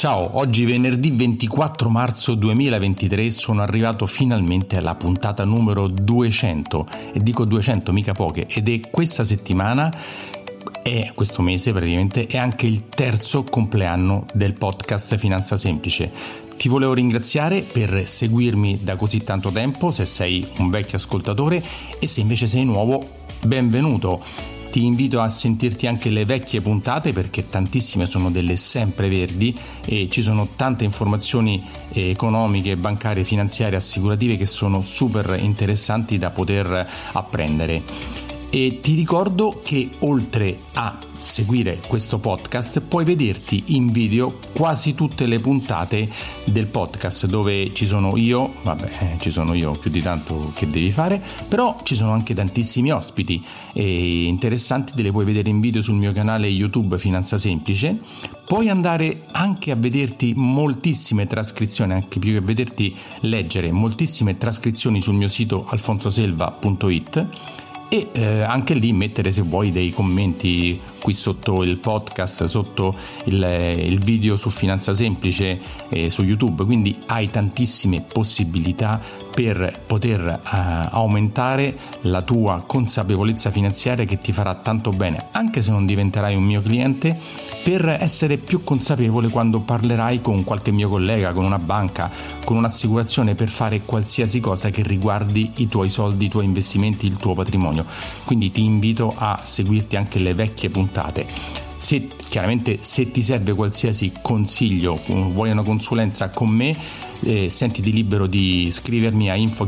Ciao, oggi venerdì 24 marzo 2023 sono arrivato finalmente alla puntata numero 200 e dico 200 mica poche ed è questa settimana e questo mese praticamente è anche il terzo compleanno del podcast Finanza Semplice. Ti volevo ringraziare per seguirmi da così tanto tempo, se sei un vecchio ascoltatore e se invece sei nuovo, benvenuto. Ti invito a sentirti anche le vecchie puntate perché tantissime sono delle sempreverdi e ci sono tante informazioni economiche, bancarie, finanziarie, assicurative che sono super interessanti da poter apprendere. E ti ricordo che oltre a seguire questo podcast puoi vederti in video quasi tutte le puntate del podcast dove ci sono io, vabbè eh, ci sono io più di tanto che devi fare, però ci sono anche tantissimi ospiti e interessanti, te le puoi vedere in video sul mio canale YouTube Finanza Semplice, puoi andare anche a vederti moltissime trascrizioni, anche più che vederti leggere moltissime trascrizioni sul mio sito alfonsoselva.it e eh, anche lì mettere se vuoi dei commenti qui sotto il podcast, sotto il, il video su Finanza Semplice eh, su YouTube, quindi hai tantissime possibilità per poter eh, aumentare la tua consapevolezza finanziaria che ti farà tanto bene, anche se non diventerai un mio cliente, per essere più consapevole quando parlerai con qualche mio collega, con una banca, con un'assicurazione per fare qualsiasi cosa che riguardi i tuoi soldi, i tuoi investimenti, il tuo patrimonio. Quindi ti invito a seguirti anche le vecchie puntate. Se, chiaramente se ti serve qualsiasi consiglio, vuoi una consulenza con me, eh, sentiti libero di scrivermi a info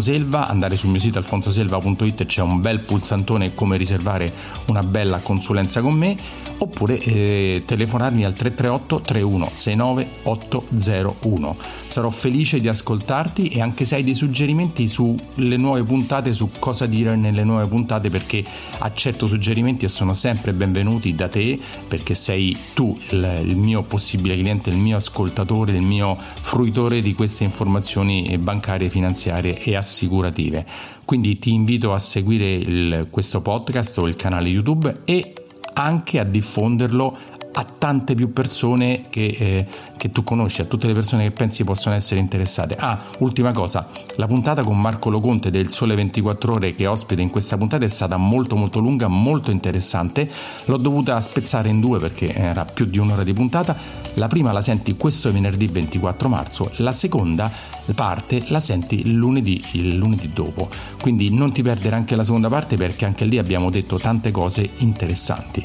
selva andare sul mio sito alfonsoselva.it c'è un bel pulsantone come riservare una bella consulenza con me oppure eh, telefonarmi al 338 3169 801. Sarò felice di ascoltarti e anche se hai dei suggerimenti sulle nuove puntate, su cosa dire nelle nuove puntate perché accetto suggerimenti e sono sempre benvenuti da te perché sei tu il, il mio possibile cliente, il mio ascoltatore, il mio fruitore di queste informazioni bancarie, finanziarie e assicurative. Quindi ti invito a seguire il, questo podcast o il canale YouTube e anche a diffonderlo a tante più persone che, eh, che, tu conosci, a tutte le persone che pensi possono essere interessate. Ah, ultima cosa, la puntata con Marco Loconte del Sole 24 Ore che ospite in questa puntata è stata molto molto lunga, molto interessante. L'ho dovuta spezzare in due perché era più di un'ora di puntata. La prima la senti questo venerdì 24 marzo, la seconda parte la senti lunedì, il lunedì dopo. Quindi non ti perdere anche la seconda parte perché anche lì abbiamo detto tante cose interessanti.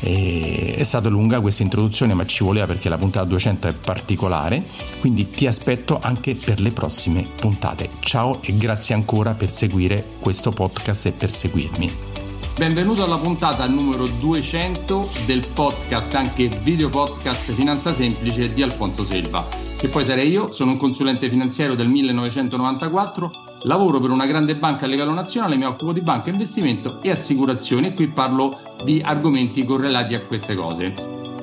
E è stata lunga questa introduzione, ma ci voleva perché la puntata 200 è particolare, quindi ti aspetto anche per le prossime puntate. Ciao e grazie ancora per seguire questo podcast e per seguirmi. Benvenuto alla puntata numero 200 del podcast, anche video podcast Finanza Semplice di Alfonso Selva, che poi sarei io, sono un consulente finanziario del 1994 Lavoro per una grande banca a livello nazionale, mi occupo di banca, investimento e assicurazioni e qui parlo di argomenti correlati a queste cose.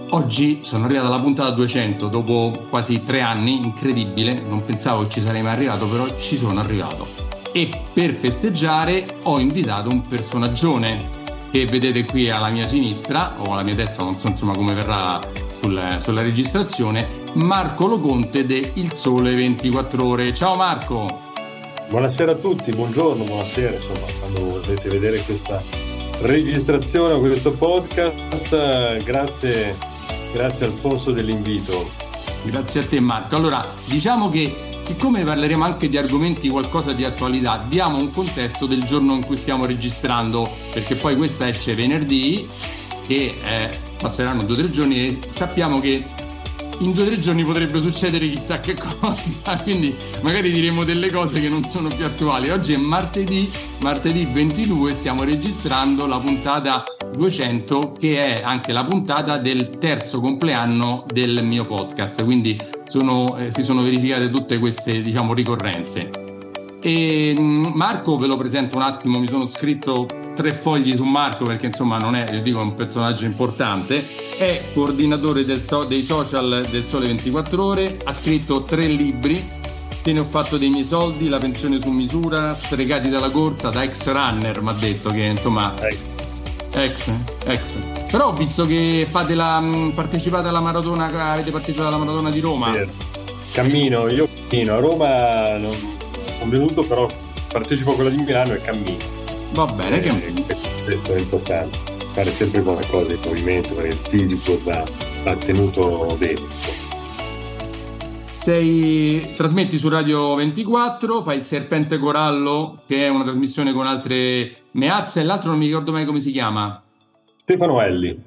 Oggi sono arrivato alla puntata 200 dopo quasi tre anni, incredibile, non pensavo ci sarei mai arrivato, però ci sono arrivato. E per festeggiare ho invitato un personaggione che vedete qui alla mia sinistra o alla mia destra, non so insomma come verrà sul, sulla registrazione, Marco Loconte de Il Sole 24 Ore. Ciao Marco! Buonasera a tutti, buongiorno, buonasera, insomma, quando volete vedere questa registrazione o questo podcast, grazie, grazie Alfonso dell'invito. Grazie a te Marco. Allora, diciamo che siccome parleremo anche di argomenti qualcosa di attualità, diamo un contesto del giorno in cui stiamo registrando, perché poi questa esce venerdì e eh, passeranno due o tre giorni e sappiamo che in due o tre giorni potrebbe succedere chissà che cosa, quindi magari diremo delle cose che non sono più attuali. Oggi è martedì, martedì 22, stiamo registrando la puntata 200 che è anche la puntata del terzo compleanno del mio podcast, quindi sono, eh, si sono verificate tutte queste diciamo ricorrenze. E mm, Marco ve lo presento un attimo, mi sono scritto tre fogli su Marco perché insomma non è, io dico, un personaggio importante, è coordinatore so- dei social del Sole 24 Ore, ha scritto tre libri, te ne ho fatto dei miei soldi, la pensione su misura, stregati dalla corsa, da ex runner mi ha detto che insomma Ex, ex. Però ho visto che fate la, mm, partecipate alla maratona, avete partecipato alla maratona di Roma. Cammino, io cammino. A Roma non sono venuto, però partecipo a quella di Milano e cammino. Va bene, eh, che... Questo è importante, fare sempre qualcosa di movimento perché il fisico va, va tenuto bene. Sei, trasmetti su Radio 24, fai il Serpente Corallo, che è una trasmissione con altre meazze, e l'altro non mi ricordo mai come si chiama. Stefano Elli.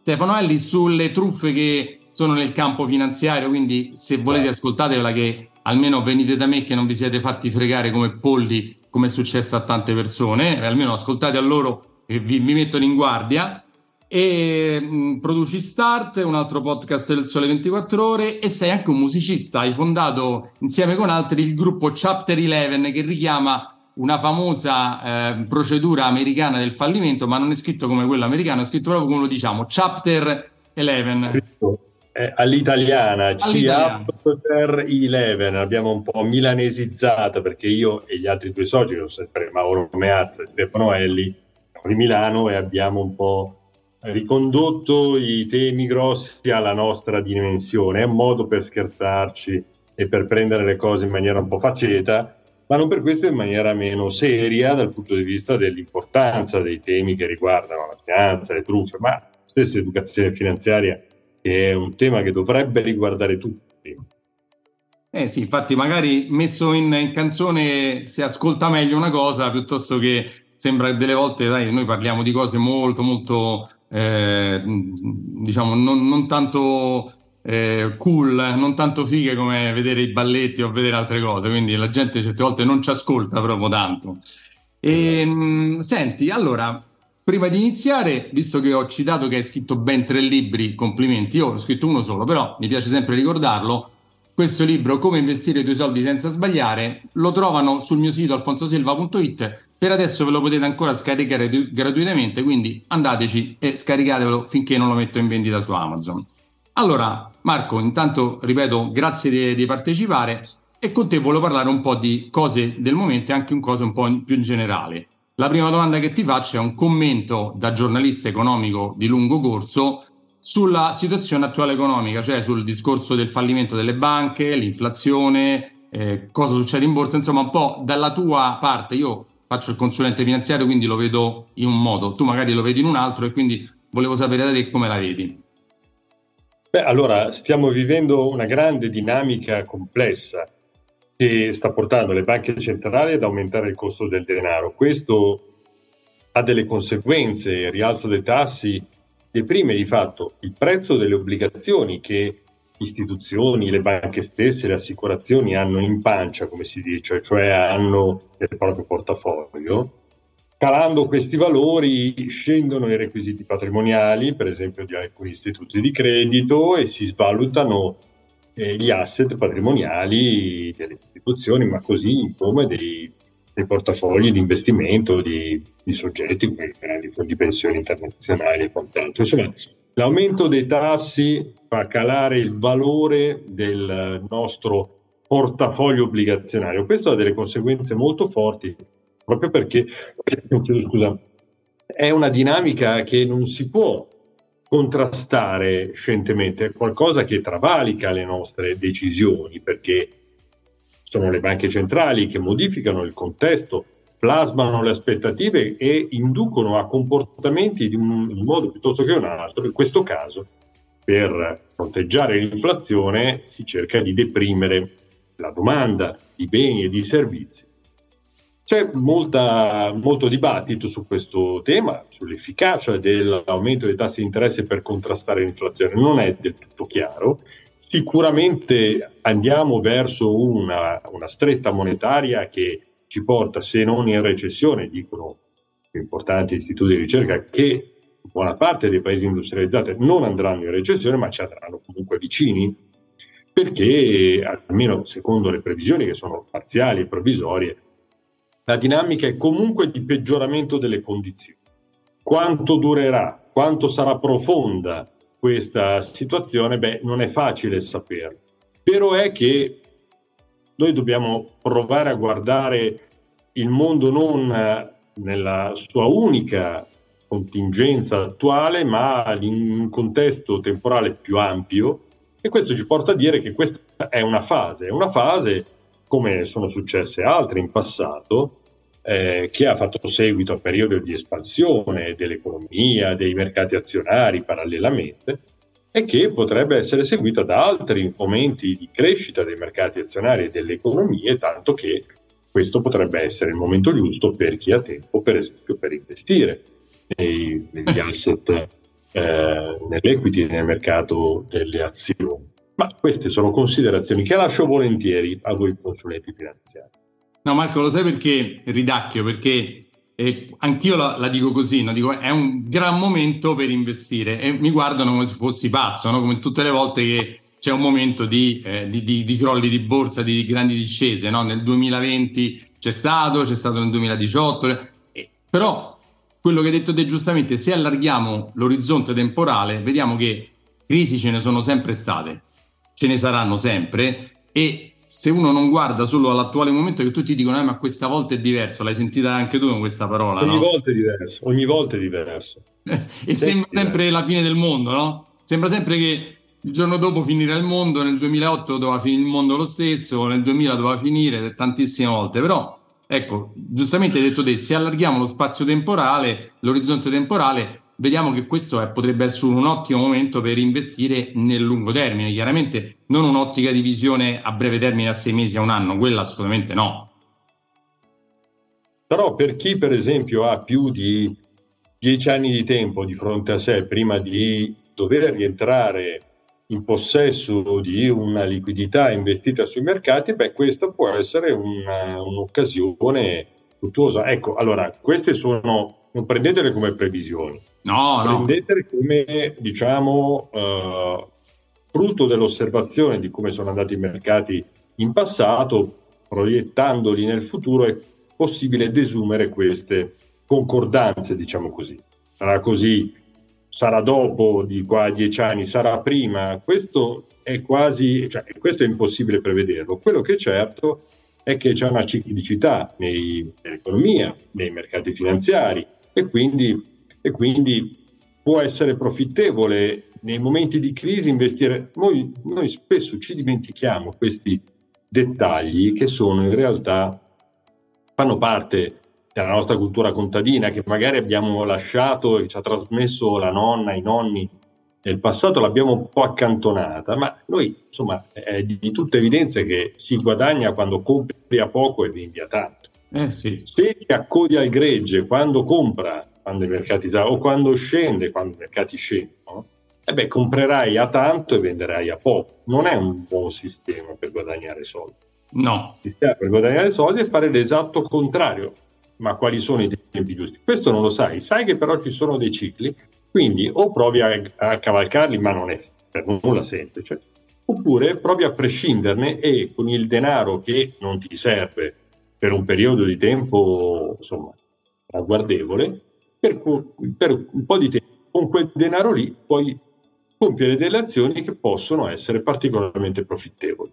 Stefano Elli sulle truffe che sono nel campo finanziario, quindi se volete ah. ascoltatevela che almeno venite da me che non vi siete fatti fregare come polli, come è successo a tante persone, almeno ascoltate a loro che vi, vi mettono in guardia e mm, produci Start, un altro podcast del Sole 24 Ore e sei anche un musicista. Hai fondato insieme con altri il gruppo Chapter 11 che richiama una famosa eh, procedura americana del fallimento, ma non è scritto come quello americano, è scritto proprio come lo diciamo, Chapter 11. All'italiana, Chapter 11, abbiamo un po' milanesizzato perché io e gli altri due soci, sono sempre Mauro Meazza e Stefano Elli, di Milano e abbiamo un po' ricondotto i temi grossi alla nostra dimensione, è un modo per scherzarci e per prendere le cose in maniera un po' faceta, ma non per questo in maniera meno seria dal punto di vista dell'importanza dei temi che riguardano la finanza, le truffe, ma stessa educazione finanziaria, che è un tema che dovrebbe riguardare tutti. Eh sì, infatti magari messo in, in canzone si ascolta meglio una cosa piuttosto che sembra che delle volte dai, noi parliamo di cose molto molto eh, diciamo non, non tanto eh, cool, non tanto fighe come vedere i balletti o vedere altre cose, quindi la gente certe volte non ci ascolta proprio tanto. E, mh, mm, senti, allora, prima di iniziare, visto che ho citato che hai scritto ben tre libri, complimenti, io ho scritto uno solo, però mi piace sempre ricordarlo, questo libro, Come investire i tuoi soldi senza sbagliare, lo trovano sul mio sito alfonsosilva.it per adesso ve lo potete ancora scaricare gratuitamente, quindi andateci e scaricatevelo finché non lo metto in vendita su Amazon. Allora, Marco, intanto ripeto, grazie di, di partecipare e con te volevo parlare un po' di cose del momento e anche un cose un po' più in generale. La prima domanda che ti faccio è un commento da giornalista economico di lungo corso sulla situazione attuale economica, cioè sul discorso del fallimento delle banche, l'inflazione, eh, cosa succede in borsa, insomma un po' dalla tua parte. Io faccio il consulente finanziario, quindi lo vedo in un modo, tu magari lo vedi in un altro e quindi volevo sapere da te come la vedi. Beh, allora stiamo vivendo una grande dinamica complessa che sta portando le banche centrali ad aumentare il costo del denaro. Questo ha delle conseguenze, il rialzo dei tassi deprime di fatto il prezzo delle obbligazioni che istituzioni, le banche stesse, le assicurazioni hanno in pancia, come si dice, cioè hanno nel proprio portafoglio. Calando questi valori scendono i requisiti patrimoniali, per esempio di alcuni istituti di credito, e si svalutano gli asset patrimoniali delle istituzioni, ma così insomma dei, dei portafogli di investimento di, di soggetti come i grandi fondi pensioni internazionali e quant'altro. Insomma, L'aumento dei tassi fa calare il valore del nostro portafoglio obbligazionario. Questo ha delle conseguenze molto forti, proprio perché scusa, è una dinamica che non si può contrastare scientemente, è qualcosa che travalica le nostre decisioni, perché sono le banche centrali che modificano il contesto plasmano le aspettative e inducono a comportamenti di un, in modo piuttosto che un altro. In questo caso, per fronteggiare l'inflazione, si cerca di deprimere la domanda di beni e di servizi. C'è molta, molto dibattito su questo tema, sull'efficacia dell'aumento dei tassi di interesse per contrastare l'inflazione. Non è del tutto chiaro. Sicuramente andiamo verso una, una stretta monetaria che ci porta, se non in recessione, dicono importanti istituti di ricerca, che buona parte dei paesi industrializzati non andranno in recessione, ma ci andranno comunque vicini, perché almeno secondo le previsioni che sono parziali e provvisorie, la dinamica è comunque di peggioramento delle condizioni. Quanto durerà, quanto sarà profonda questa situazione, beh, non è facile saperlo. Però è che noi dobbiamo provare a guardare il mondo non nella sua unica contingenza attuale, ma in un contesto temporale più ampio e questo ci porta a dire che questa è una fase, è una fase come sono successe altre in passato, eh, che ha fatto seguito a periodi di espansione dell'economia, dei mercati azionari parallelamente e che potrebbe essere seguita da altri momenti di crescita dei mercati azionari e delle economie, tanto che questo potrebbe essere il momento giusto per chi ha tempo, per esempio, per investire nei, negli asset, eh, nell'equity, nel mercato delle azioni. Ma queste sono considerazioni che lascio volentieri a voi consulenti finanziari. No, Marco, lo sai perché ridacchio? Perché eh, anch'io la, la, dico così, no? dico, è un gran momento per investire e mi guardano come se fossi pazzo, no? come tutte le volte che c'è un momento di, eh, di, di, di crolli di borsa, di grandi discese. No? Nel 2020 c'è stato, c'è stato nel 2018, eh, però quello che hai detto te giustamente, se allarghiamo l'orizzonte temporale, vediamo che crisi ce ne sono sempre state, ce ne saranno sempre e se uno non guarda solo all'attuale momento che tutti dicono eh, ma questa volta è diverso, l'hai sentita anche tu con questa parola, ogni no? volta è diverso, ogni volta è diverso. e sì, sembra sempre la fine del mondo, no? Sembra sempre che il giorno dopo finirà il mondo, nel 2008 doveva finire il mondo lo stesso, nel 2000 doveva finire tantissime volte, però ecco, giustamente hai detto te, se allarghiamo lo spazio temporale, l'orizzonte temporale, vediamo che questo è, potrebbe essere un ottimo momento per investire nel lungo termine. Chiaramente non un'ottica di visione a breve termine, a sei mesi, a un anno, quella assolutamente no. Però per chi per esempio ha più di dieci anni di tempo di fronte a sé prima di dover rientrare in possesso di una liquidità investita sui mercati, beh, questa può essere una, un'occasione fruttuosa. Ecco, allora, queste sono, non prendetele come previsioni, no, prendetele no. come, diciamo, uh, frutto dell'osservazione di come sono andati i mercati in passato, proiettandoli nel futuro, è possibile desumere queste concordanze, diciamo così. Sarà così sarà dopo di qua a dieci anni, sarà prima, questo è quasi, cioè, questo è impossibile prevederlo. Quello che è certo è che c'è una ciclicità nei, nell'economia, nei mercati finanziari e quindi, e quindi, può essere profittevole nei momenti di crisi investire. Noi, noi spesso ci dimentichiamo questi dettagli che sono in realtà fanno parte della nostra cultura contadina che magari abbiamo lasciato e ci ha trasmesso la nonna, i nonni nel passato, l'abbiamo un po' accantonata, ma noi insomma è di tutta evidenza che si guadagna quando compri a poco e vendi a tanto. Eh sì. Se ti accodi al gregge quando compra, quando i mercati o quando scende, quando i mercati scendono, eh beh, comprerai a tanto e venderai a poco. Non è un buon sistema per guadagnare soldi. No. Il sistema per guadagnare soldi è fare l'esatto contrario ma quali sono i tempi giusti? Questo non lo sai, sai che però ci sono dei cicli, quindi o provi a, a cavalcarli, ma non è per nulla semplice, oppure provi a prescinderne e con il denaro che non ti serve per un periodo di tempo, insomma, ragguardevole, per, per un po' di tempo, con quel denaro lì puoi compiere delle azioni che possono essere particolarmente profittevoli.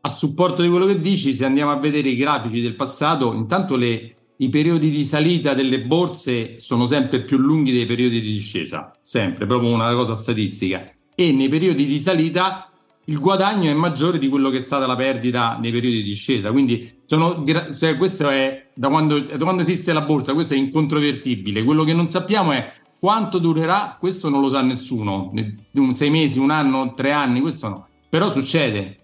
A supporto di quello che dici, se andiamo a vedere i grafici del passato, intanto le, i periodi di salita delle borse sono sempre più lunghi dei periodi di discesa, sempre, proprio una cosa statistica. E nei periodi di salita il guadagno è maggiore di quello che è stata la perdita nei periodi di discesa. Quindi sono, cioè, questo è da quando, da quando esiste la borsa, questo è incontrovertibile. Quello che non sappiamo è quanto durerà, questo non lo sa nessuno. Sei mesi, un anno, tre anni, questo no. Però succede.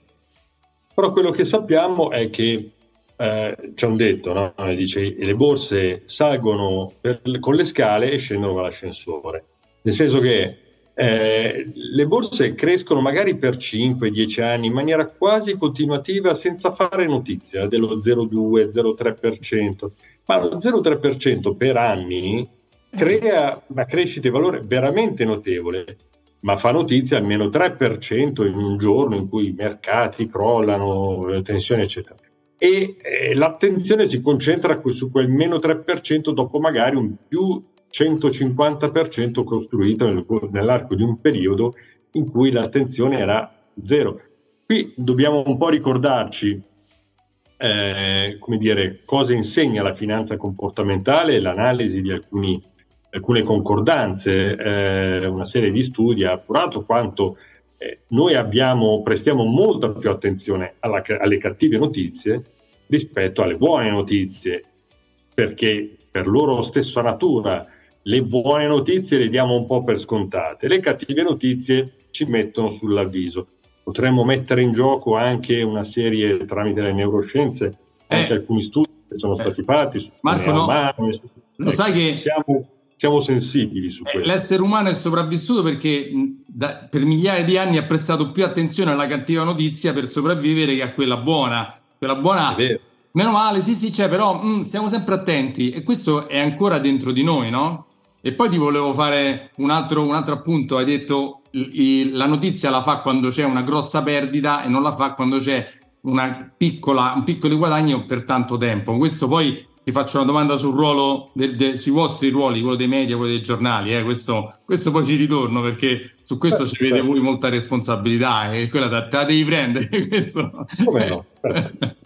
Però quello che sappiamo è che eh, c'è un detto, no? dice le borse salgono per, con le scale e scendono con l'ascensore. Nel senso che eh, le borse crescono magari per 5-10 anni in maniera quasi continuativa senza fare notizia dello 0,2-0,3%, ma lo 0,3% per anni crea una crescita di valore veramente notevole ma fa notizia almeno 3% in un giorno in cui i mercati crollano, tensioni, eccetera. E eh, l'attenzione si concentra su quel meno 3% dopo magari un più 150% costruito nel, nell'arco di un periodo in cui l'attenzione era zero. Qui dobbiamo un po' ricordarci eh, come dire, cosa insegna la finanza comportamentale l'analisi di alcuni alcune concordanze, eh, una serie di studi ha appurato quanto eh, noi abbiamo, prestiamo molta più attenzione alla, alle cattive notizie rispetto alle buone notizie, perché per loro stessa natura le buone notizie le diamo un po' per scontate, le cattive notizie ci mettono sull'avviso. Potremmo mettere in gioco anche una serie tramite le neuroscienze, anche eh. alcuni studi che sono eh. stati fatti. Marco, no. Umane, su... lo sai che siamo, siamo sensibili su eh, questo. L'essere umano è sopravvissuto perché da, per migliaia di anni ha prestato più attenzione alla cattiva notizia per sopravvivere che a quella buona. Quella buona, meno male, sì, sì, c'è, però mh, stiamo sempre attenti e questo è ancora dentro di noi, no? E poi ti volevo fare un altro, un altro appunto, hai detto il, la notizia la fa quando c'è una grossa perdita e non la fa quando c'è una piccola, un piccolo guadagno per tanto tempo. Questo poi ti faccio una domanda sul ruolo del, de, sui vostri ruoli, quello dei media, quello dei giornali. Eh? Questo, questo, poi ci ritorno perché su questo ci vede voi molta responsabilità e quella te, te la devi prendere. questo. Come no?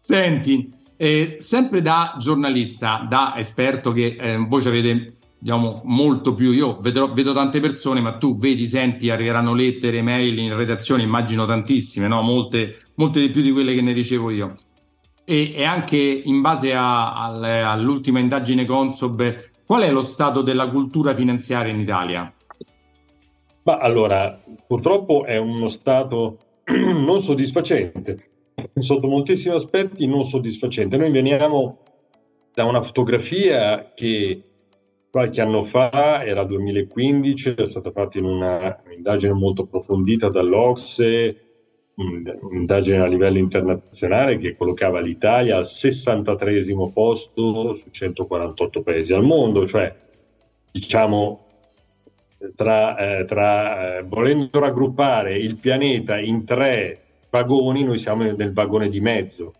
Senti, eh, sempre da giornalista, da esperto che eh, voi ci avete diciamo molto più io vedo, vedo, tante persone ma tu vedi senti arriveranno lettere mail in redazione immagino tantissime no? molte, molte di più di quelle che ne ricevo io e, e anche in base a, a, all'ultima indagine Consob qual è lo stato della cultura finanziaria in Italia? Ma allora purtroppo è uno stato non soddisfacente sotto moltissimi aspetti non soddisfacente noi veniamo da una fotografia che Qualche anno fa, era 2015, è stata fatta in una, un'indagine molto approfondita dall'Ocse, un'indagine a livello internazionale che collocava l'Italia al 63 posto su 148 paesi al mondo, cioè diciamo tra, eh, tra eh, volendo raggruppare il pianeta in tre vagoni, noi siamo nel vagone di mezzo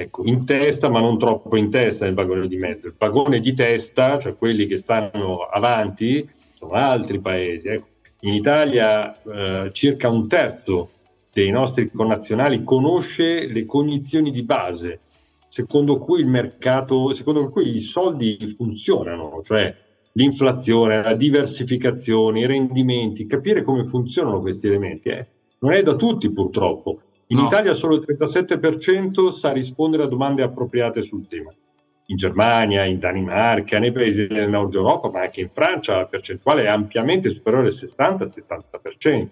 ecco, in testa, ma non troppo in testa nel vagone di mezzo. Il vagone di testa, cioè quelli che stanno avanti, sono altri paesi. Ecco. In Italia eh, circa un terzo dei nostri connazionali conosce le cognizioni di base, secondo cui il mercato, secondo cui i soldi funzionano, cioè l'inflazione, la diversificazione, i rendimenti, capire come funzionano questi elementi. Eh. Non è da tutti purtroppo. In no. Italia solo il 37% sa rispondere a domande appropriate sul tema. In Germania, in Danimarca, nei paesi del nord Europa, ma anche in Francia la percentuale è ampiamente superiore al 60-70%,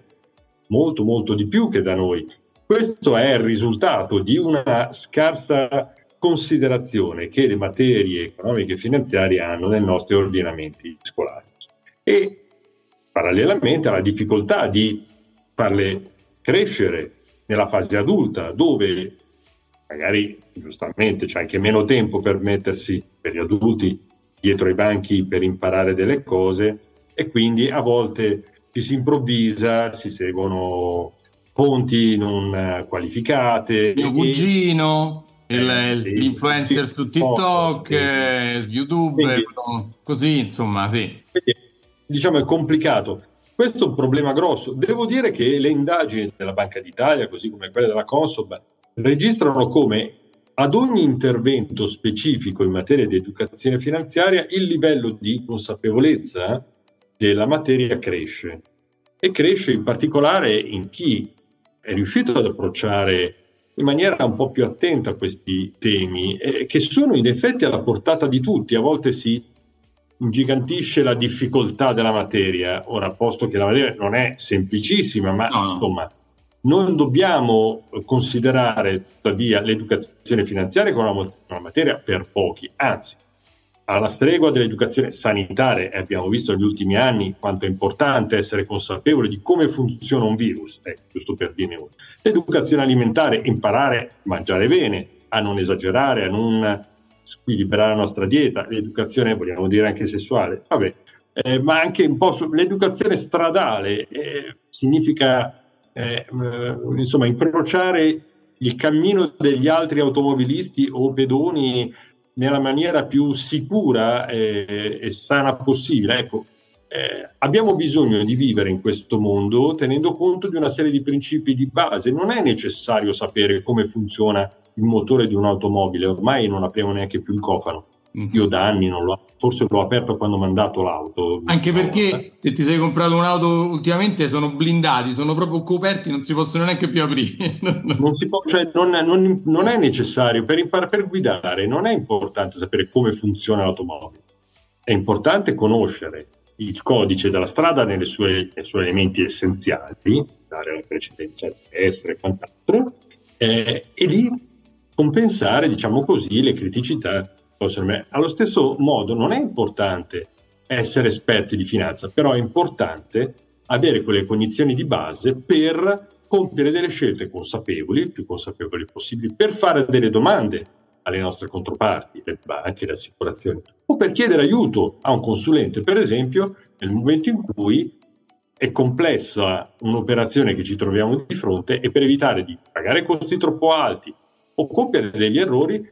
molto molto di più che da noi. Questo è il risultato di una scarsa considerazione che le materie economiche e finanziarie hanno nei nostri ordinamenti scolastici e parallelamente alla difficoltà di farle crescere nella fase adulta, dove magari giustamente c'è anche meno tempo per mettersi per gli adulti dietro i banchi per imparare delle cose e quindi a volte ci si improvvisa, si seguono fonti non qualificate. Mio cugino, il, eh, l'influencer sì, su TikTok. Eh, YouTube, quindi, così insomma, sì. Quindi, diciamo è complicato. Questo è un problema grosso. Devo dire che le indagini della Banca d'Italia, così come quelle della Consob, registrano come ad ogni intervento specifico in materia di educazione finanziaria il livello di consapevolezza della materia cresce e cresce in particolare in chi è riuscito ad approcciare in maniera un po' più attenta questi temi, eh, che sono in effetti alla portata di tutti. A volte si ingigantisce la difficoltà della materia. Ora, posto che la materia non è semplicissima, ma no, insomma, non dobbiamo considerare tuttavia l'educazione finanziaria come una, una materia per pochi, anzi, alla stregua dell'educazione sanitaria, e abbiamo visto negli ultimi anni quanto è importante essere consapevoli di come funziona un virus, eh, giusto per dirne uno. L'educazione alimentare, imparare a mangiare bene, a non esagerare, a non squilibrare la nostra dieta, l'educazione, vogliamo dire anche sessuale, vabbè, eh, ma anche un po' su, l'educazione stradale eh, significa eh, insomma incrociare il cammino degli altri automobilisti o pedoni nella maniera più sicura e, e sana possibile. Ecco, eh, abbiamo bisogno di vivere in questo mondo tenendo conto di una serie di principi di base. Non è necessario sapere come funziona il motore di un'automobile, ormai non apriamo neanche più il cofano. io da anni non l'ho, forse l'ho aperto quando ho mandato l'auto. Anche perché se ti sei comprato un'auto ultimamente sono blindati, sono proprio coperti, non si possono neanche più aprire. non, può, cioè, non, non, non, è necessario, per, imparare, per guidare non è importante sapere come funziona l'automobile, è importante conoscere il codice della strada nei suoi elementi essenziali, dare la precedenza a destra e quant'altro, eh, e lì compensare, diciamo così, le criticità allo stesso modo non è importante essere esperti di finanza, però è importante avere quelle cognizioni di base per compiere delle scelte consapevoli, più consapevoli possibili, per fare delle domande alle nostre controparti, le banche, le assicurazioni, o per chiedere aiuto a un consulente, per esempio, nel momento in cui è complessa un'operazione che ci troviamo di fronte e per evitare di pagare costi troppo alti o compiere degli errori,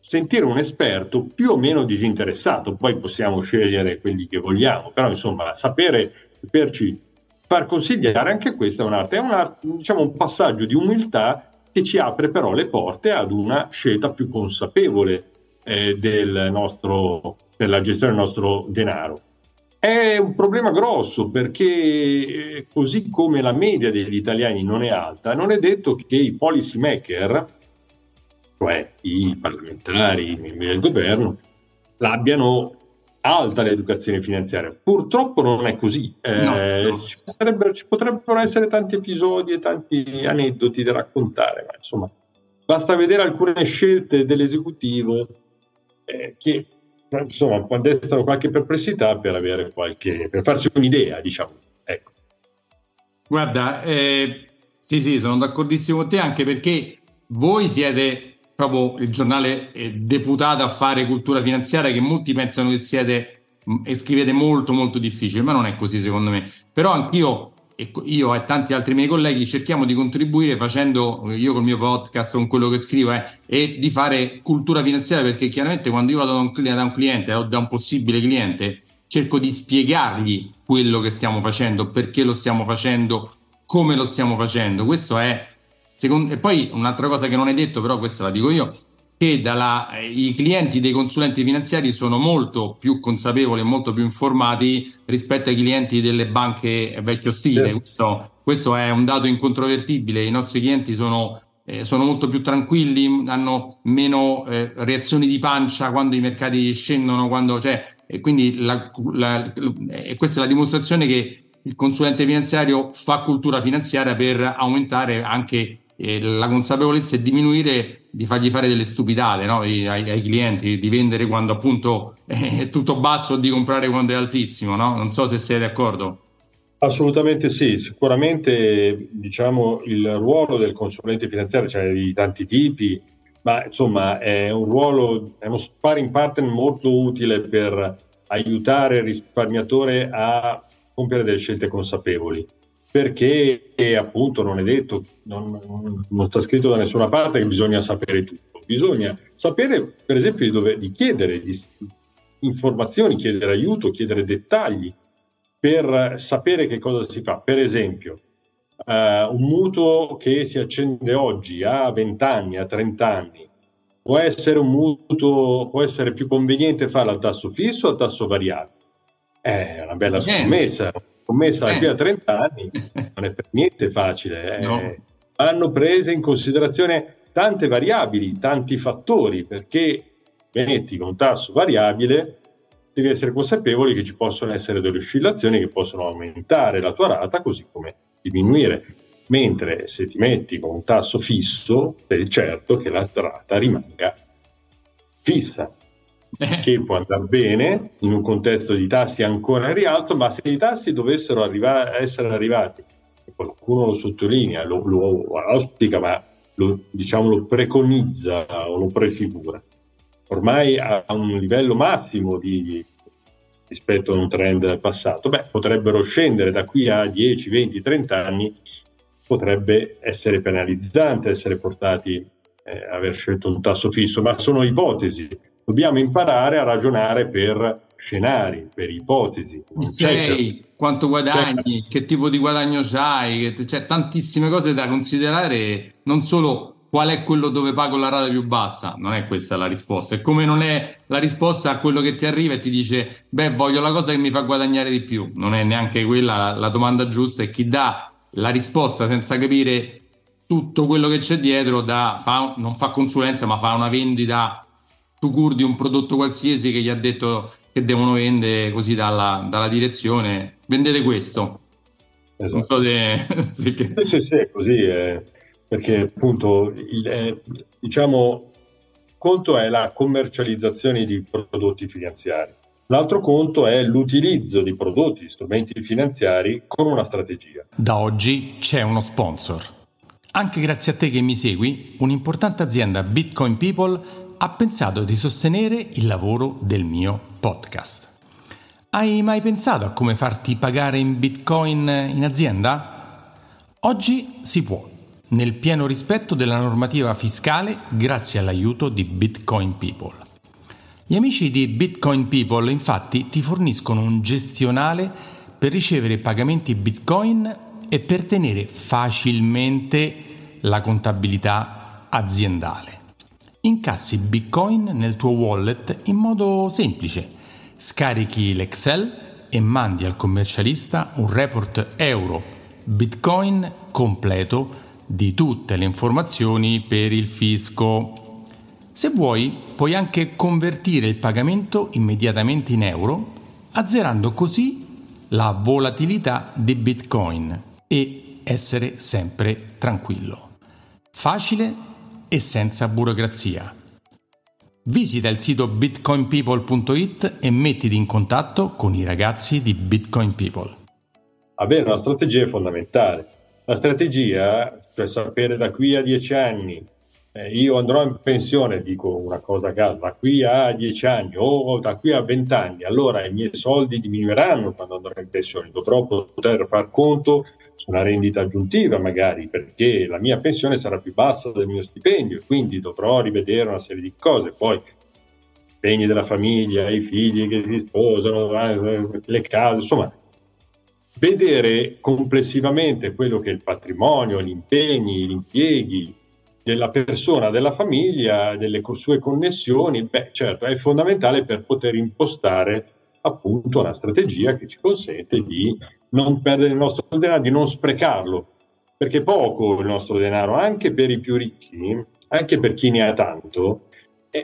sentire un esperto più o meno disinteressato, poi possiamo scegliere quelli che vogliamo, però insomma sapere, saperci far consigliare, anche questa è un'arte, è un'arte, diciamo un passaggio di umiltà che ci apre però le porte ad una scelta più consapevole eh, del nostro, per la gestione del nostro denaro. È un problema grosso perché eh, così come la media degli italiani non è alta, non è detto che i policy maker cioè i parlamentari, i membri del governo, l'abbiano alta l'educazione finanziaria. Purtroppo non è così. Eh, no, no. Ci, potrebbero, ci, potrebbero, essere tanti episodi e tanti aneddoti da raccontare, ma insomma, basta vedere alcune scelte dell'esecutivo eh, che insomma destano qualche perplessità per avere qualche per farsi un'idea, diciamo. Ecco. Guarda, eh, sì, sì, sono d'accordissimo con te anche perché voi siete proprio il giornale deputato a fare cultura finanziaria che molti pensano che siete e scrivete molto molto difficile, ma non è così secondo me. Però anch'io e io e tanti altri miei colleghi cerchiamo di contribuire facendo io col mio podcast con quello che scrivo eh, e di fare cultura finanziaria perché chiaramente quando io vado da un, da un cliente o da un possibile cliente cerco di spiegargli quello che stiamo facendo, perché lo stiamo facendo, come lo stiamo facendo. Questo è Secondo, e poi un'altra cosa che non hai detto, però questa la dico io, che dalla, eh, i clienti dei consulenti finanziari sono molto più consapevoli e molto più informati rispetto ai clienti delle banche vecchio stile. Sì. Questo, questo, è un dato incontrovertibile. I nostri clienti sono, eh, sono molto più tranquilli, hanno meno eh, reazioni di pancia quando i mercati scendono, quando, cioè, e quindi la, la, e questa è la dimostrazione che il consulente finanziario fa cultura finanziaria per aumentare anche eh, la consapevolezza è diminuire di fargli fare delle stupidate no? ai, ai, clienti, di vendere quando appunto è tutto basso o di comprare quando è altissimo. No? Non so se sei d'accordo. Assolutamente sì, sicuramente diciamo, il ruolo del consulente finanziario, cioè di tanti tipi, ma insomma è un ruolo, è uno sparring partner molto utile per aiutare il risparmiatore a compiere delle scelte consapevoli perché appunto non è detto, non, non, sta scritto da nessuna parte che bisogna sapere tutto, bisogna sapere per esempio di, dove, di chiedere di informazioni, chiedere aiuto, chiedere dettagli per sapere che cosa si fa. Per esempio, uh, un mutuo che si accende oggi a 20 anni, a 30 anni, può essere un mutuo, può essere più conveniente farlo a tasso fisso o a tasso variabile? È una bella scommessa commessa da qui a 30 anni non è per niente facile. Eh. No. Hanno preso in considerazione tante variabili, tanti fattori, perché metti con un tasso variabile devi essere consapevoli che ci possono essere delle oscillazioni che possono aumentare la tua rata così come diminuire. Mentre se ti metti con un tasso fisso, sei certo che la rata rimanga fissa. Eh. che può andare bene in un contesto di tassi ancora in rialzo, ma se i tassi dovessero arriva- essere arrivati, qualcuno lo sottolinea, lo, lo auspica, ma lo, diciamo, lo preconizza o lo prefigura, ormai a un livello massimo di, rispetto a un trend passato, beh, potrebbero scendere da qui a 10, 20, 30 anni, potrebbe essere penalizzante essere portati eh, aver scelto un tasso fisso, ma sono ipotesi dobbiamo imparare a ragionare per scenari, per ipotesi. Chi sei, quanto guadagni, c'è. che tipo di guadagno hai, c'è tantissime cose da considerare, non solo qual è quello dove pago la rata più bassa? Non è questa la risposta. È come non è la risposta a quello che ti arriva e ti dice, beh, voglio la cosa che mi fa guadagnare di più. Non è neanche quella la domanda giusta e chi dà la risposta senza capire tutto quello che c'è dietro da, fa, non fa consulenza ma fa una vendita tu cur di un prodotto qualsiasi che gli ha detto che devono vendere così dalla, dalla direzione vendete questo esatto. non so se, se che... sì, sì, sì, è così eh, perché appunto il, eh, diciamo conto è la commercializzazione di prodotti finanziari L'altro conto è l'utilizzo di prodotti, strumenti finanziari con una strategia. Da oggi c'è uno sponsor. Anche grazie a te che mi segui, un'importante azienda Bitcoin People ha pensato di sostenere il lavoro del mio podcast. Hai mai pensato a come farti pagare in Bitcoin in azienda? Oggi si può, nel pieno rispetto della normativa fiscale grazie all'aiuto di Bitcoin People. Gli amici di Bitcoin People infatti ti forniscono un gestionale per ricevere pagamenti Bitcoin e per tenere facilmente la contabilità aziendale. Incassi Bitcoin nel tuo wallet in modo semplice. Scarichi l'Excel e mandi al commercialista un report euro Bitcoin completo di tutte le informazioni per il fisco. Se vuoi, puoi anche convertire il pagamento immediatamente in euro, azzerando così la volatilità di Bitcoin e essere sempre tranquillo. Facile e senza burocrazia. Visita il sito bitcoinpeople.it e mettiti in contatto con i ragazzi di Bitcoin People. Avere una strategia è fondamentale. La strategia, cioè sapere da qui a dieci anni eh, io andrò in pensione, dico una cosa a caso, da qui a 10 anni o da qui a 20 anni, allora i miei soldi diminuiranno quando andrò in pensione, dovrò poter far conto una rendita aggiuntiva magari perché la mia pensione sarà più bassa del mio stipendio, quindi dovrò rivedere una serie di cose, poi impegni della famiglia, i figli che si sposano, eh, le case, insomma vedere complessivamente quello che è il patrimonio, gli impegni, gli impieghi, della persona, della famiglia, delle sue connessioni, beh, certo, è fondamentale per poter impostare appunto una strategia che ci consente di non perdere il nostro denaro, di non sprecarlo, perché poco il nostro denaro, anche per i più ricchi, anche per chi ne ha tanto,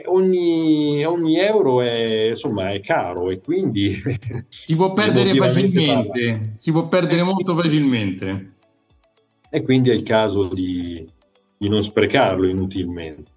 ogni, ogni, euro è, insomma, è caro e quindi... Si può perdere facilmente, si può perdere molto facilmente. E quindi è il caso di, di non sprecarlo inutilmente.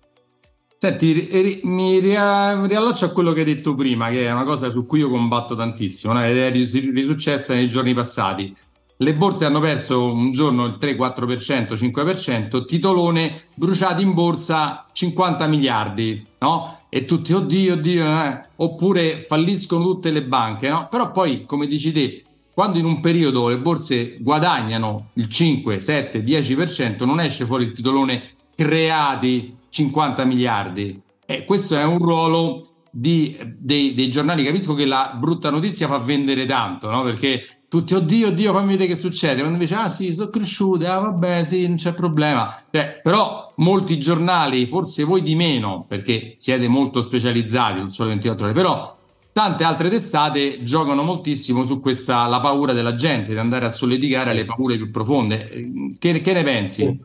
Senti, mi riallaccio a quello che hai detto prima, che è una cosa su cui io combatto tantissimo, ed è risuccessa nei giorni passati. Le borse hanno perso un giorno il 3-4%, 5%, titolone bruciati in borsa 50 miliardi, no? E tutti, oddio, oddio, eh? oppure falliscono tutte le banche, no? Però poi, come dici te, quando in un periodo le borse guadagnano il 5, 7, 10%, non esce fuori il titolone creati 50 miliardi. E questo è un ruolo di, dei, dei, giornali. Capisco che la brutta notizia fa vendere tanto, no? perché tutti, oddio, oddio, fammi vedere che succede. Quando invece, ah sì, sono cresciute, ah vabbè, sì, non c'è problema. Cioè, però molti giornali, forse voi di meno, perché siete molto specializzati, non solo 24 ore, però Tante altre testate giocano moltissimo su questa la paura della gente, di andare a solleticare le paure più profonde. Che, che ne pensi?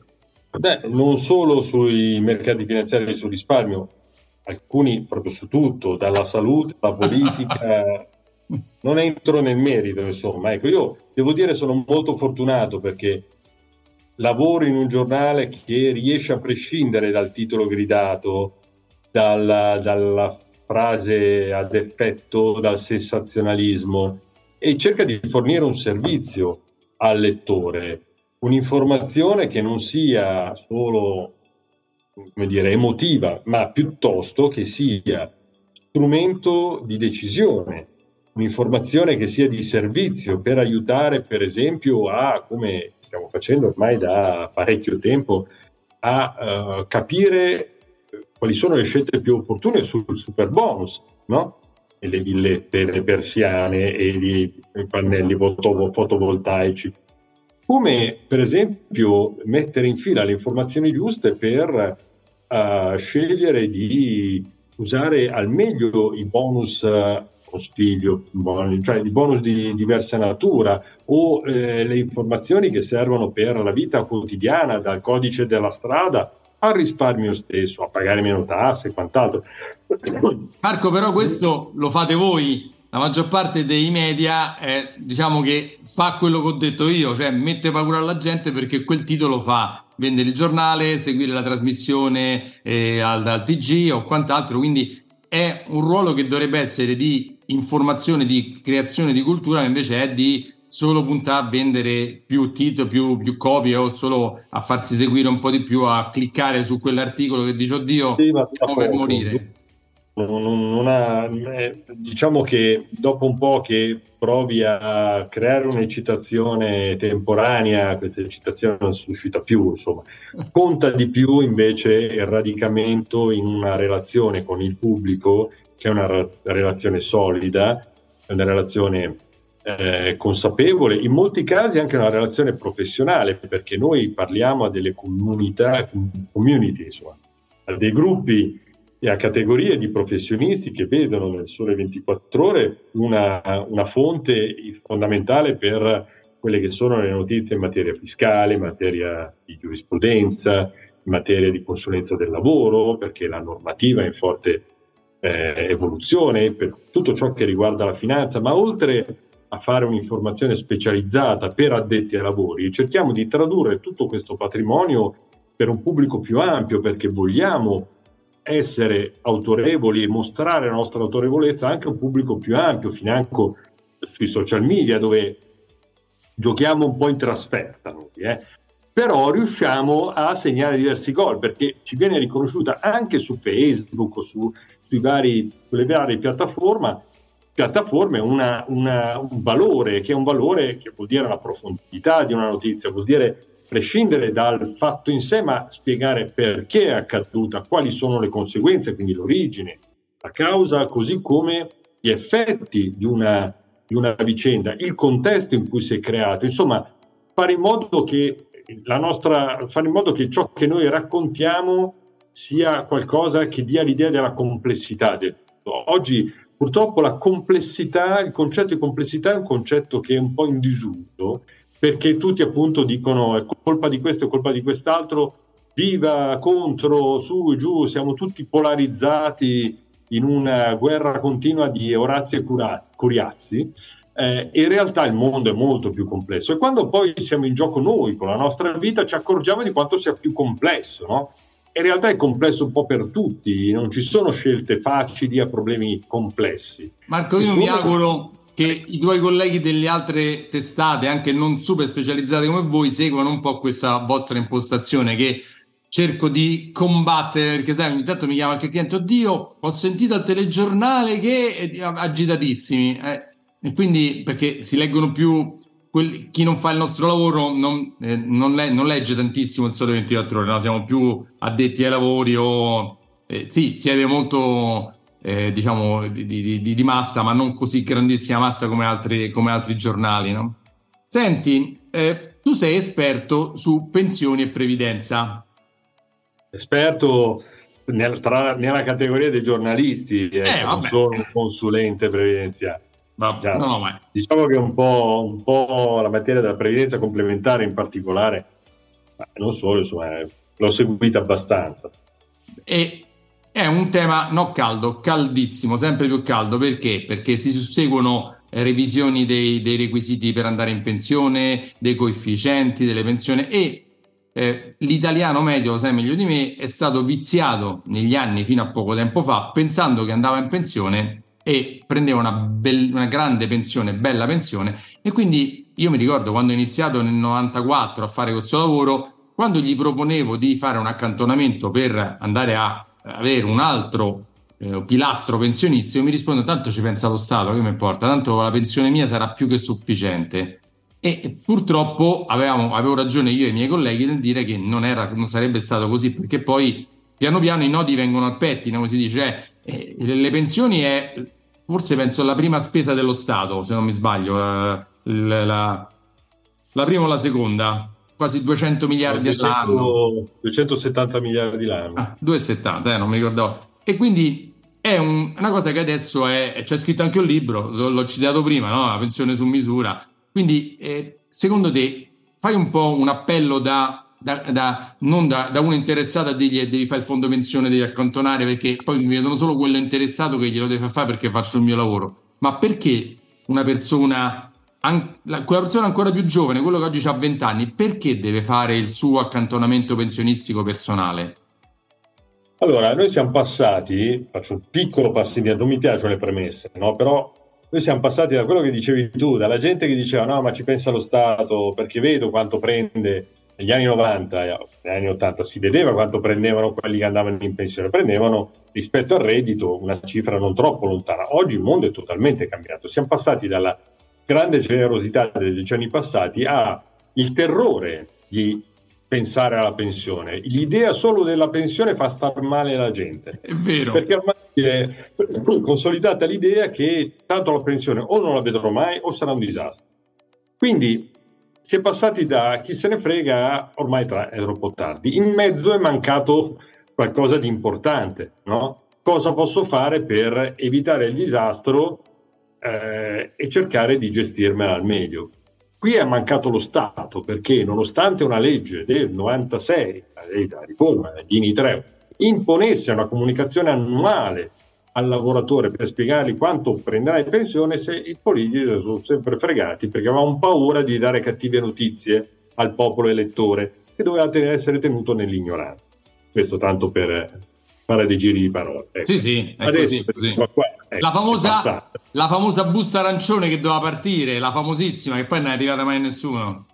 Beh, non solo sui mercati finanziari e sul risparmio, alcuni proprio su tutto, dalla salute alla politica. non entro nel merito, insomma. Ecco, io devo dire sono molto fortunato perché lavoro in un giornale che riesce a prescindere dal titolo gridato, dalla, dalla frase ad effetto dal sensazionalismo e cerca di fornire un servizio al lettore, un'informazione che non sia solo come dire, emotiva, ma piuttosto che sia strumento di decisione, un'informazione che sia di servizio per aiutare, per esempio, a, come stiamo facendo ormai da parecchio tempo, a uh, capire quali sono le scelte più opportune sul super bonus, no? E le villette, le persiane e i pannelli fotovoltaici. Come per esempio mettere in fila le informazioni giuste per uh, scegliere di usare al meglio i bonus uh, figlio, cioè i bonus di diversa natura o eh, le informazioni che servono per la vita quotidiana, dal codice della strada al risparmio stesso, a pagare meno tasse e quant'altro. Marco, però questo lo fate voi. La maggior parte dei media eh, diciamo che fa quello che ho detto io, cioè mette paura alla gente perché quel titolo fa vendere il giornale, seguire la trasmissione eh, al, al TG o quant'altro, quindi è un ruolo che dovrebbe essere di informazione, di creazione di cultura, ma invece è di solo puntare a vendere più titoli, più, più, copie o solo a farsi seguire un po' di più, a cliccare su quell'articolo che dice oddio, sì, stiamo per morire. Non, non ha, eh, diciamo che dopo un po' che provi a creare un'eccitazione temporanea, questa eccitazione non suscita più, insomma. Conta di più invece il radicamento in una relazione con il pubblico, che è una relazione solida, una relazione eh, consapevole, in molti casi anche una relazione professionale, perché noi parliamo a delle comunità, community, insomma, a dei gruppi e a categorie di professionisti che vedono nel Sole 24 Ore una, una fonte fondamentale per quelle che sono le notizie in materia fiscale, in materia di giurisprudenza, in materia di consulenza del lavoro, perché la normativa è in forte eh, evoluzione per tutto ciò che riguarda la finanza, ma oltre a fare un'informazione specializzata per addetti ai lavori, cerchiamo di tradurre tutto questo patrimonio per un pubblico più ampio perché vogliamo essere autorevoli e mostrare la nostra autorevolezza anche a un pubblico più ampio, financo sui social media dove giochiamo un po' in trasferta. Noi, eh? Però riusciamo a segnare diversi gol perché ci viene riconosciuta anche su Facebook o su, vari, sulle varie piattaforme piattaforme una, una, un valore, che è un valore che vuol dire la profondità di una notizia, vuol dire prescindere dal fatto in sé, ma spiegare perché è accaduta, quali sono le conseguenze, quindi l'origine, la causa, così come gli effetti di una, di una vicenda, il contesto in cui si è creato, insomma, fare in modo che nostra, fare in modo che ciò che noi raccontiamo sia qualcosa che dia l'idea della complessità del tutto. Oggi Purtroppo la complessità, il concetto di complessità è un concetto che è un po' in disuso, perché tutti appunto dicono è colpa di questo, è colpa di quest'altro, viva, contro, su e giù, siamo tutti polarizzati in una guerra continua di Orazio e Curiazzi. Eh, in realtà il mondo è molto più complesso e quando poi siamo in gioco noi con la nostra vita ci accorgiamo di quanto sia più complesso, no? in realtà è complesso un po' per tutti, non ci sono scelte facili a problemi complessi. Marco, io mi auguro che i tuoi colleghi delle altre testate, anche non super specializzate come voi, seguano un po' questa vostra impostazione che cerco di combattere perché sai ogni tanto mi chiama anche il cliente oddio ho sentito al telegiornale che agitatissimi eh, e quindi perché si leggono più quel, chi non fa il nostro lavoro non, eh, non, le, non legge tantissimo il sole 24 ore, no? siamo più addetti ai lavori o eh, sì, siete molto eh, diciamo di, di, di, massa, ma non così grandissima massa come altri, come altri giornali. No? Senti, eh, tu sei esperto su pensioni e previdenza. Esperto nel, tra, nella categoria dei giornalisti, eh, eh non sono un consulente previdenziale. No, no, ma... Diciamo che un po', un po', la materia della previdenza complementare in particolare, non solo, insomma, l'ho seguita abbastanza. E è un tema no caldo, caldissimo, sempre più caldo, perché? Perché si susseguono revisioni dei, dei requisiti per andare in pensione, dei coefficienti delle pensioni e eh, l'italiano medio, lo sai meglio di me, è stato viziato negli anni fino a poco tempo fa pensando che andava in pensione e prendeva una, be- una, grande pensione, bella pensione e quindi io mi ricordo quando ho iniziato nel 94 a fare questo lavoro, quando gli proponevo di fare un accantonamento per andare a avere un altro eh, pilastro pensionistico, mi risponde tanto ci pensa lo Stato, che mi importa, tanto la pensione mia sarà più che sufficiente. E purtroppo avevamo, avevo ragione io e i miei colleghi nel dire che non, era, non sarebbe stato così, perché poi piano piano i nodi vengono al pettine, come si dice, eh, le pensioni è forse penso la prima spesa dello Stato, se non mi sbaglio, eh, la, La prima o la seconda? Quasi 200 miliardi 200, all'anno. 270 miliardi l'anno. Ah, 2,70, eh, non mi ricordavo. E quindi è un, una cosa che adesso è, c'è scritto anche un libro, l'ho citato prima, no? la pensione su misura. Quindi, eh, secondo te, fai un po' un appello da, da, da non da, da, uno interessato a dirgli devi fare il fondo pensione, devi accantonare, perché poi mi vedono solo quello interessato che glielo deve fare perché faccio il mio lavoro. Ma perché una persona, an- quella persona ancora più giovane, quello che oggi ha 20 anni, perché deve fare il suo accantonamento pensionistico personale? Allora, noi siamo passati, faccio un piccolo passo indietro, non mi piacciono le premesse, no? però noi siamo passati da quello che dicevi tu, dalla gente che diceva no, ma ci pensa lo Stato perché vedo quanto prende negli anni 90 e negli anni 80 si vedeva quanto prendevano quelli che andavano in pensione, prendevano rispetto al reddito una cifra non troppo lontana. Oggi il mondo è totalmente cambiato, siamo passati dalla grande generosità degli anni passati al terrore di pensare alla pensione. L'idea solo della pensione fa star male la gente. È vero. Perché ormai è consolidata l'idea che tanto la pensione o non la vedrò mai o sarà un disastro. Quindi si è passati da chi se ne frega a ormai tra, è troppo tardi. In mezzo è mancato qualcosa di importante, no? Cosa posso fare per evitare il disastro eh, e cercare di gestirmela al meglio? Qui è mancato lo Stato perché nonostante una legge del 96, la riforma di Nitreo, imponesse una comunicazione annuale al lavoratore per spiegargli quanto prenderà in pensione, se i politici sono sempre fregati perché avevano paura di dare cattive notizie al popolo elettore che doveva essere tenuto nell'ignoranza. Questo tanto per fare dei giri di parole. Ecco. Sì, sì, Adesso, così, così. Qua, ecco, la, famosa, la, famosa, busta arancione che doveva partire, la famosissima, che poi non è arrivata mai a nessuno.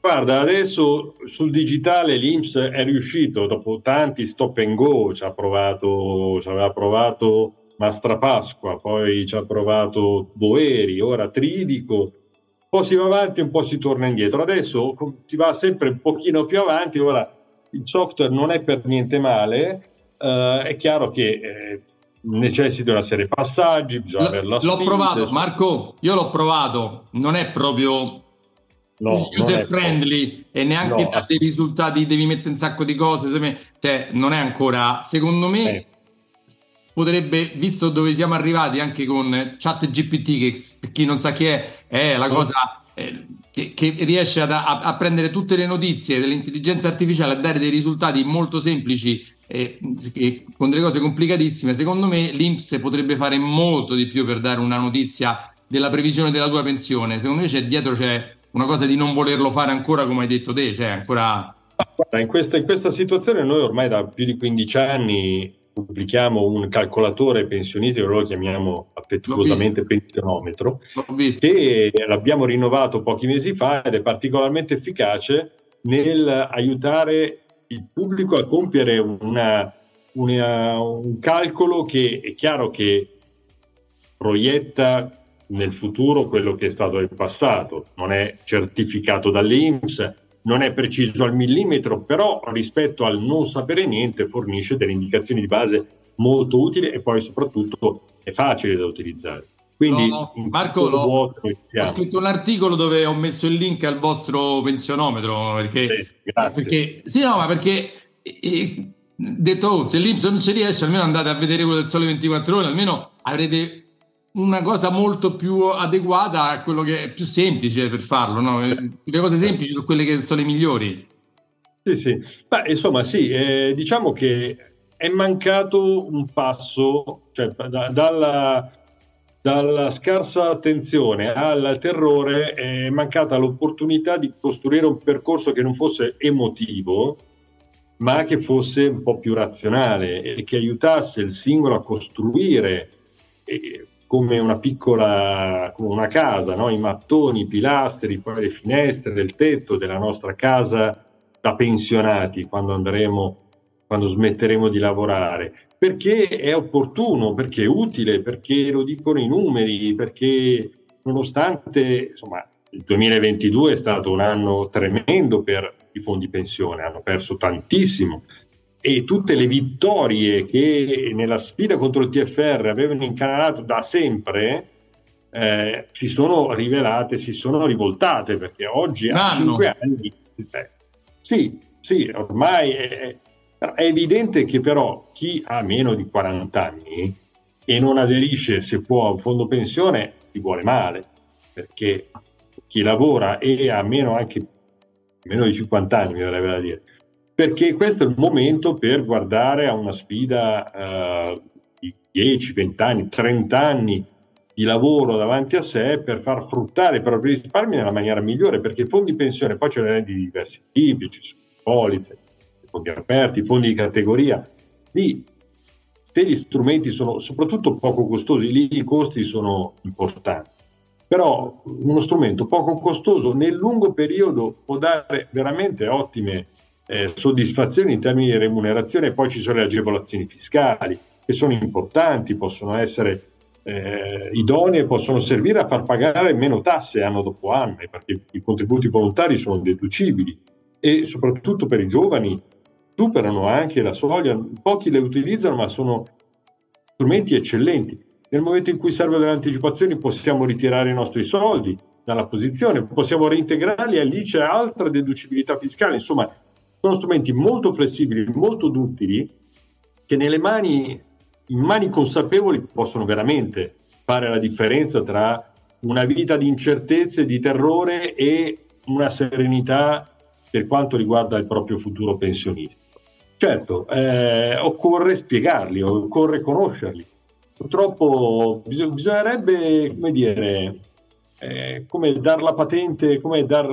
Guarda, adesso sul digitale l'Inps è riuscito, dopo tanti stop and go, ci ha provato, ci aveva provato Mastra Pasqua, poi ci ha provato Boeri, ora Tridico, un po' si va avanti, un po' si torna indietro. Adesso si va sempre un pochino più avanti, ora il software non è per niente male, Uh, è chiaro che eh, necessita una serie di passaggi, bisogna averla L'ho provato, Marco, io l'ho provato, non è proprio no, user friendly e neanche no, dei risultati, devi mettere un sacco di cose, cioè non è ancora, secondo me... Eh. Potrebbe, visto dove siamo arrivati anche con chat GPT, che per chi non sa chi è, è la cosa eh, che, che, riesce ad, a, a prendere tutte le notizie dell'intelligenza artificiale, a dare dei risultati molto semplici e, e con delle cose complicatissime, secondo me l'Inps potrebbe fare molto di più per dare una notizia della previsione della tua pensione. Secondo me c'è dietro c'è una cosa di non volerlo fare ancora, come hai detto te, cioè ancora. Guarda, in questa, in questa situazione noi ormai da più di 15 anni pubblichiamo un calcolatore pensionistico, lo chiamiamo affettuosamente pensionometro, che l'abbiamo rinnovato pochi mesi fa ed è particolarmente efficace nel aiutare il pubblico a compiere una, una, un calcolo che è chiaro che proietta nel futuro quello che è stato nel passato, non è certificato dall'INPS, non è preciso al millimetro, però rispetto al non sapere niente fornisce delle indicazioni di base molto utili e poi soprattutto è facile da utilizzare. Quindi, no, no. Marco, lo, ho scritto un articolo dove ho messo il link al vostro pensionometro perché, sì, perché sì, no, ma perché e, detto oh, se l'Inps non ci riesce, almeno andate a vedere quello del sole 24 ore, almeno avrete una cosa molto più adeguata a quello che è più semplice per farlo. No? Le cose semplici sono quelle che sono le migliori. Sì, sì. Beh, insomma, sì, eh, diciamo che è mancato un passo, cioè da, dalla dalla scarsa attenzione al terrore è mancata l'opportunità di costruire un percorso che non fosse emotivo, ma che fosse un po' più razionale e che aiutasse il singolo a costruire eh, come una piccola, come una casa, no? i mattoni, i pilastri, poi le finestre del tetto della nostra casa da pensionati quando andremo, quando smetteremo di lavorare perché è opportuno, perché è utile, perché lo dicono i numeri, perché nonostante insomma, il 2022 è stato un anno tremendo per i fondi pensione, hanno perso tantissimo. E tutte le vittorie che nella sfida contro il TFR avevano incanalato da sempre eh, si sono rivelate, si sono rivoltate perché oggi a 5 anni... Eh, sì, sì, ormai è, è evidente che però chi ha meno di 40 anni e non aderisce se può a un fondo pensione ti vuole male perché chi lavora e ha meno anche meno di 50 anni mi verrebbe da dire. Perché questo è il momento per guardare a una sfida uh, di 10, 20 anni, 30 anni di lavoro davanti a sé per far fruttare i propri risparmi nella maniera migliore, perché i fondi pensione poi ce ne di diversi tipi, ci sono polizze, fondi aperti, fondi di categoria. Lì, se gli strumenti sono soprattutto poco costosi, lì i costi sono importanti. Però uno strumento poco costoso nel lungo periodo può dare veramente ottime eh, soddisfazioni in termini di remunerazione, poi ci sono le agevolazioni fiscali che sono importanti, possono essere eh, idonee, possono servire a far pagare meno tasse anno dopo anno, perché i contributi volontari sono deducibili e soprattutto per i giovani superano anche la soglia, pochi le utilizzano ma sono strumenti eccellenti. Nel momento in cui servono delle anticipazioni possiamo ritirare i nostri soldi dalla posizione, possiamo reintegrarli e lì c'è altra deducibilità fiscale, insomma sono strumenti molto flessibili, molto duttili, che nelle mani, in mani consapevoli possono veramente fare la differenza tra una vita di incertezze, di terrore e una serenità per quanto riguarda il proprio futuro pensionistico. Certo, eh, occorre spiegarli, occorre conoscerli. Purtroppo bis- bisognerebbe, come dire, eh, come dar la patente, come dar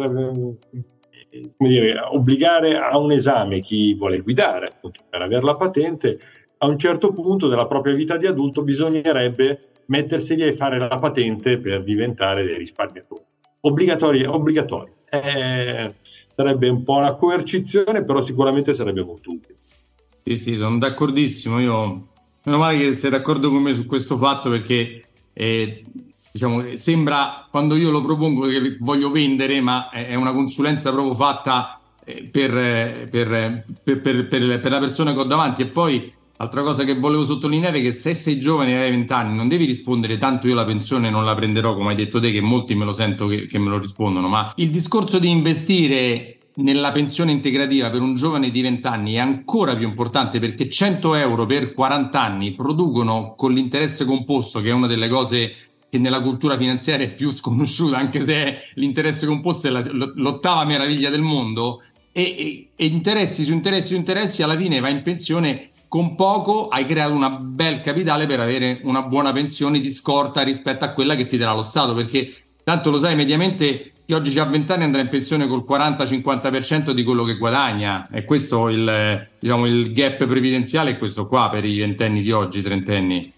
come dire, obbligare a un esame chi vuole guidare, appunto, per avere la patente, a un certo punto della propria vita di adulto bisognerebbe metterseli e fare la patente per diventare dei risparmiatori. Obbligatorio, obbligatorio. Eh, sarebbe un po' una coercizione, però sicuramente sarebbe molto utile. Sì, sì, sono d'accordissimo. Io meno male che sei d'accordo con me su questo fatto perché eh, diciamo, sembra quando io lo propongo che voglio vendere, ma è una consulenza proprio fatta eh, per, per, per, per, la persona che ho davanti. E poi, altra cosa che volevo sottolineare è che se sei giovane e hai 20 anni non devi rispondere tanto io la pensione non la prenderò, come hai detto te, che molti me lo sento che, che me lo rispondono, ma il discorso di investire nella pensione integrativa per un giovane di 20 anni è ancora più importante perché 100 euro per 40 anni producono con l'interesse composto, che è una delle cose che nella cultura finanziaria è più sconosciuta, anche se l'interesse composto è la, l'ottava meraviglia del mondo, e, e, e, interessi su interessi su interessi, alla fine vai in pensione con poco, hai creato una bel capitale per avere una buona pensione di scorta rispetto a quella che ti darà lo Stato, perché tanto lo sai, mediamente chi oggi ha 20 anni andrà in pensione col 40-50% di quello che guadagna, e questo il, diciamo, il gap previdenziale è questo qua per i ventenni di oggi, trentenni.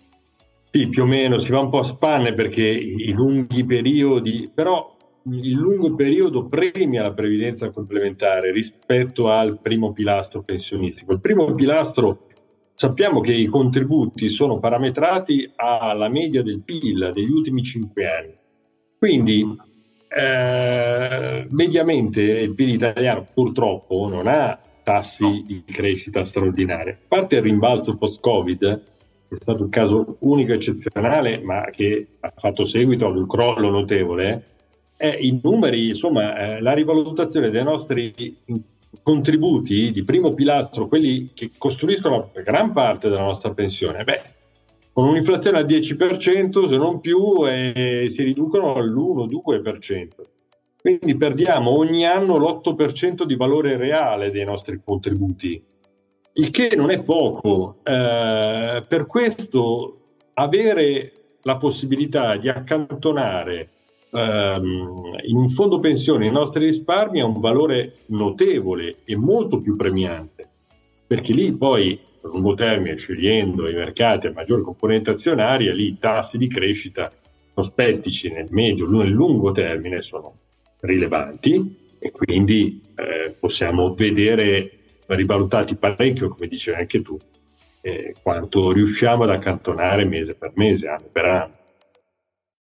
Sì, più o meno si va un po' a spanne perché i lunghi periodi, però il lungo periodo premia la previdenza complementare rispetto al primo pilastro pensionistico. Il primo pilastro sappiamo che i contributi sono parametrati alla media del PIL degli ultimi cinque anni. Quindi eh, mediamente il PIL italiano purtroppo non ha tassi di crescita straordinari. A parte il rimbalzo post-Covid, è stato un caso unico e eccezionale, ma che ha fatto seguito ad un crollo notevole, eh, i numeri, insomma, eh, la rivalutazione dei nostri contributi di primo pilastro, quelli che costruiscono gran parte della nostra pensione, beh, con un'inflazione al 10%, se non più, eh, si riducono all'1-2%. Quindi perdiamo ogni anno l'8% di valore reale dei nostri contributi il che non è poco. Eh, per questo avere la possibilità di accantonare ehm, in un fondo pensione i nostri risparmi ha un valore notevole e molto più premiante, perché lì poi a lungo termine, scegliendo i mercati a maggiore componente azionaria, lì i tassi di crescita prospettici nel medio e nel lungo termine sono rilevanti e quindi eh, possiamo vedere rivalutati parecchio, come dicevi anche tu, eh, quanto riusciamo ad accantonare mese per mese, anno per anno.